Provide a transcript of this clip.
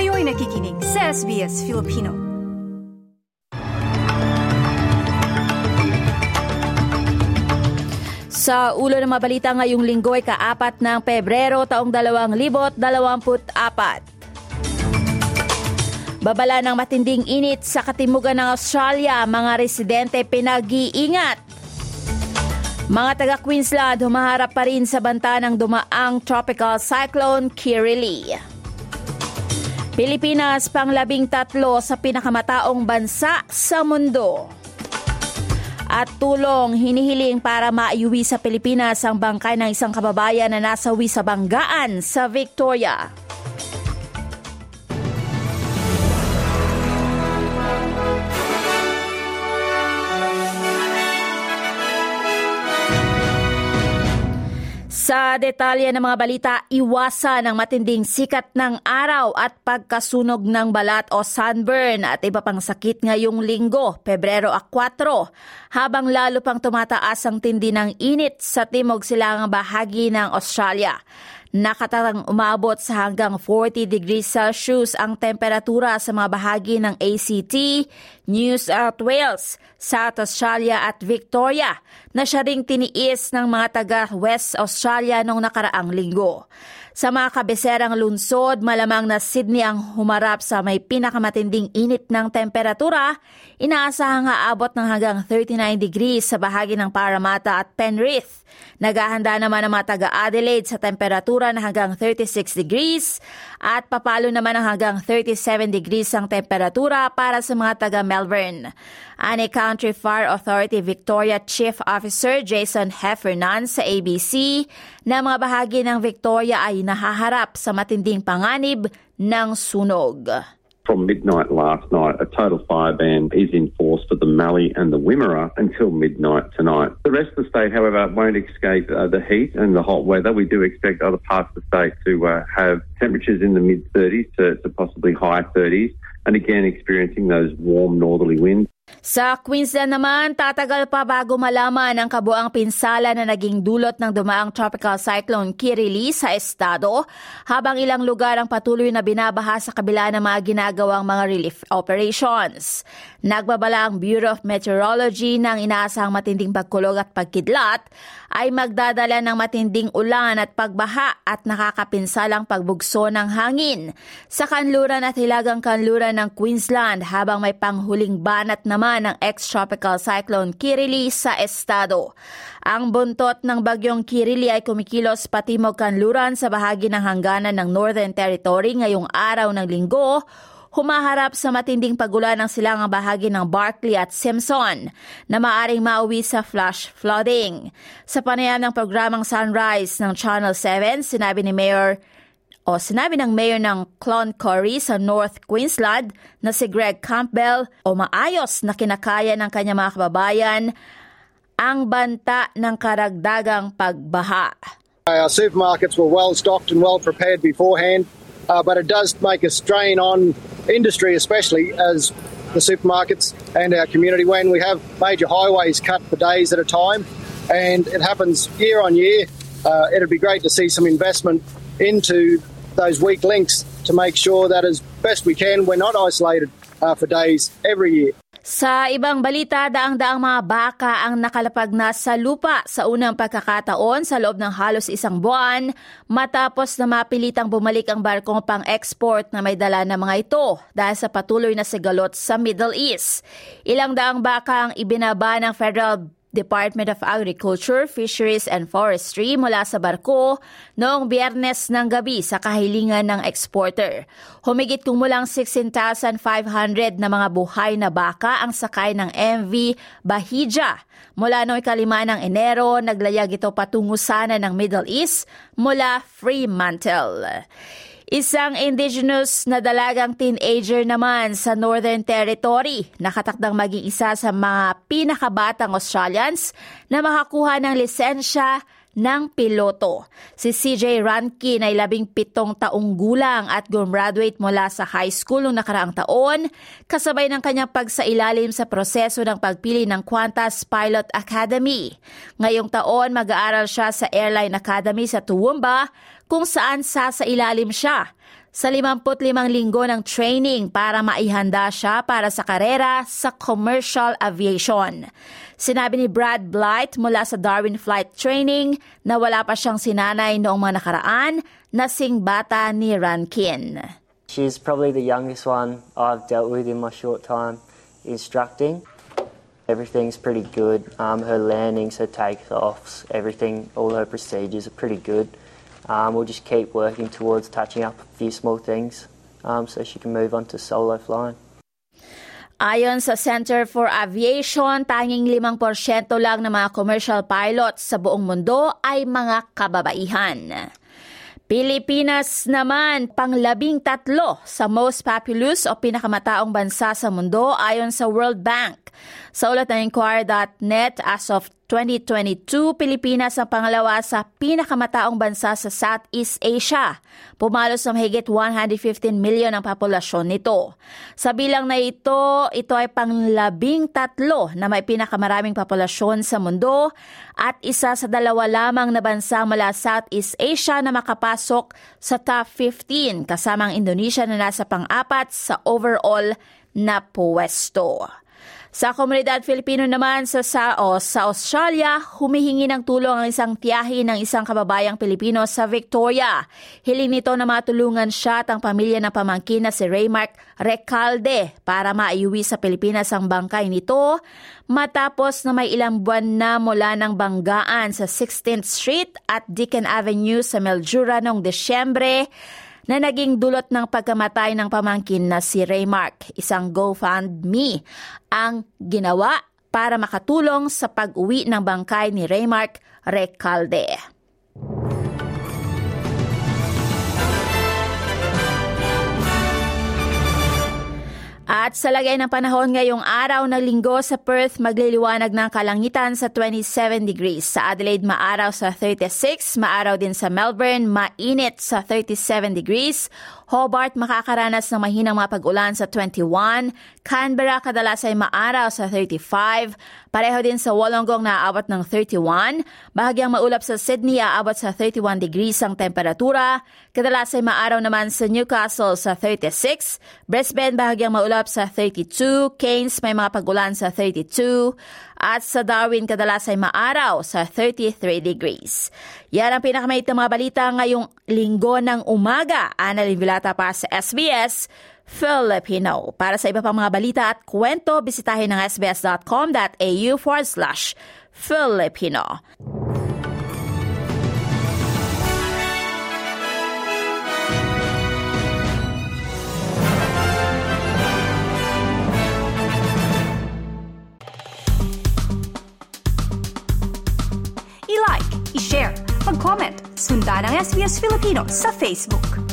Kayo'y nakikinig sa SBS Filipino. Sa ulo ng mabalita ngayong linggo ay kaapat ng Pebrero taong 2024. Babala ng matinding init sa katimugan ng Australia, mga residente pinag-iingat. Mga taga Queensland humaharap pa rin sa banta ng dumaang tropical cyclone Kirili. Pilipinas pang labing tatlo sa pinakamataong bansa sa mundo. At tulong hinihiling para maiuwi sa Pilipinas ang bangkay ng isang kababayan na nasawi sa banggaan sa Victoria. Sa detalye ng mga balita, iwasan ang matinding sikat ng araw at pagkasunog ng balat o sunburn at iba pang sakit ngayong linggo, Pebrero 4, habang lalo pang tumataas ang tindi ng init sa timog silangang bahagi ng Australia. Nakatarang umabot sa hanggang 40 degrees Celsius ang temperatura sa mga bahagi ng ACT, New South Wales, South Australia at Victoria na siya ring tiniis ng mga taga West Australia noong nakaraang linggo. Sa mga kabeserang lungsod, malamang na Sydney ang humarap sa may pinakamatinding init ng temperatura. Inaasahang aabot ng hanggang 39 degrees sa bahagi ng Parramatta at Penrith. Naghahanda naman ang mga taga-Adelaide sa temperatura na hanggang 36 degrees at papalo naman ang hanggang 37 degrees ang temperatura para sa mga taga-Melbourne. Ani Country Fire Authority Victoria Chief Officer Jason Heffernan sa ABC na mga bahagi ng Victoria ay nahaharap sa matinding panganib ng sunog. From midnight last night, a total fire ban is in force for the Mallee and the Wimmera until midnight tonight. The rest of the state, however, won't escape uh, the heat and the hot weather. We do expect other parts of the state to uh, have temperatures in the mid 30s to, to possibly high 30s, and again experiencing those warm northerly winds. Sa Queensland naman, tatagal pa bago malaman ang kabuang pinsala na naging dulot ng dumaang tropical cyclone Kirili sa estado, habang ilang lugar ang patuloy na binabaha sa kabila ng mga ginagawang mga relief operations. Nagbabala ang Bureau of Meteorology ng inaasahang matinding pagkulog at pagkidlat ay magdadala ng matinding ulan at pagbaha at nakakapinsalang pagbugso ng hangin sa kanluran at hilagang kanluran ng Queensland habang may panghuling banat na naman ng ex-tropical cyclone Kirili sa estado. Ang buntot ng bagyong Kirili ay kumikilos patimog kanluran sa bahagi ng hangganan ng Northern Territory ngayong araw ng linggo humaharap sa matinding pagulan ng silangang bahagi ng Barkley at Simpson na maaring mauwi sa flash flooding. Sa panayam ng programang Sunrise ng Channel 7, sinabi ni Mayor o sinabi ng mayor ng Cloncurry sa North Queensland na si Greg Campbell o maayos na kinakaya ng kanyang mga kababayan ang banta ng karagdagang pagbaha. Our supermarkets were well stocked and well prepared beforehand, uh, but it does make a strain on industry, especially as the supermarkets and our community when we have major highways cut for days at a time, and it happens year on year. Uh, it'd be great to see some investment into those weak links to make sure that as best we can, we're not isolated uh, for days every year. Sa ibang balita, daang-daang mga baka ang nakalapag na sa lupa sa unang pagkakataon sa loob ng halos isang buwan matapos na mapilitang bumalik ang barkong pang-export na may dala ng mga ito dahil sa patuloy na sigalot sa Middle East. Ilang daang baka ang ibinaba ng Federal Department of Agriculture, Fisheries and Forestry mula sa barko noong biyernes ng gabi sa kahilingan ng exporter. Humigit kumulang 16,500 na mga buhay na baka ang sakay ng MV Bahija. Mula noong ikalima ng Enero, naglayag ito patungo sana ng Middle East mula Fremantle. Isang indigenous na dalagang teenager naman sa Northern Territory, nakatakdang maging isa sa mga pinakabatang Australians na makakuha ng lisensya ng piloto. Si CJ Rankin ay labing pitong taong gulang at gumraduate mula sa high school noong nakaraang taon, kasabay ng kanyang pagsailalim sa proseso ng pagpili ng Qantas Pilot Academy. Ngayong taon, mag-aaral siya sa Airline Academy sa Toowoomba kung saan sasailalim siya sa 55 linggo ng training para maihanda siya para sa karera sa commercial aviation. Sinabi ni Brad Blight mula sa Darwin Flight Training na wala pa siyang sinanay noong mga nakaraan na sing bata ni Rankin. She's probably the youngest one I've dealt with in my short time instructing. Everything's pretty good. Um, her landings, her takeoffs, everything, all her procedures are pretty good. Um, we'll just keep working towards touching up a few small things um, so she can move on to solo flying. Ayon sa Center for Aviation, tanging 5% lang ng mga commercial pilots sa buong mundo ay mga kababaihan. Pilipinas naman, panglabing tatlo sa most populous o pinakamataong bansa sa mundo ayon sa World Bank. Sa ulat ng Inquirer.net, as of 2022, Pilipinas ang pangalawa sa pinakamataong bansa sa Southeast Asia. Pumalo sa mahigit 115 million ang populasyon nito. Sa bilang na ito, ito ay panglabing tatlo na may pinakamaraming populasyon sa mundo at isa sa dalawa lamang na bansa mula Southeast Asia na makapasok sa top 15 kasamang Indonesia na nasa pang-apat sa overall na puwesto. Sa komunidad Filipino naman sa Saos, sa Australia, humihingi ng tulong ang isang tiyahin ng isang kababayang Pilipino sa Victoria. Hiling nito na matulungan siya at ang pamilya ng pamangkin na si Raymark Recalde para maiuwi sa Pilipinas ang bangkay nito matapos na may ilang buwan na mula ng banggaan sa 16th Street at Deacon Avenue sa Meljura noong Desyembre na naging dulot ng pagkamatay ng pamangkin na si Raymark. Isang GoFundMe ang ginawa para makatulong sa pag-uwi ng bangkay ni Raymark Recalde. At sa lagay ng panahon ngayong araw na linggo sa Perth, magliliwanag ng kalangitan sa 27 degrees. Sa Adelaide, maaraw sa 36. Maaraw din sa Melbourne, mainit sa 37 degrees. Hobart makakaranas ng mahinang mga pag-ulan sa 21. Canberra kadalas ay maaraw sa 35. Pareho din sa Wollongong na aabot ng 31. Bahagyang maulap sa Sydney aabot sa 31 degrees ang temperatura. Kadalas ay maaraw naman sa Newcastle sa 36. Brisbane bahagyang maulap sa 32. Cairns may mga pag-ulan sa 32. At sa Darwin, kadalas ay maaraw sa 33 degrees. Yan ang pinakamait na mga balita ngayong linggo ng umaga. Ana Vilata para sa SBS Filipino. Para sa iba pang mga balita at kwento, bisitahin ang sbs.com.au forward slash Filipino. Sundan ang SBS Filipino sa Facebook.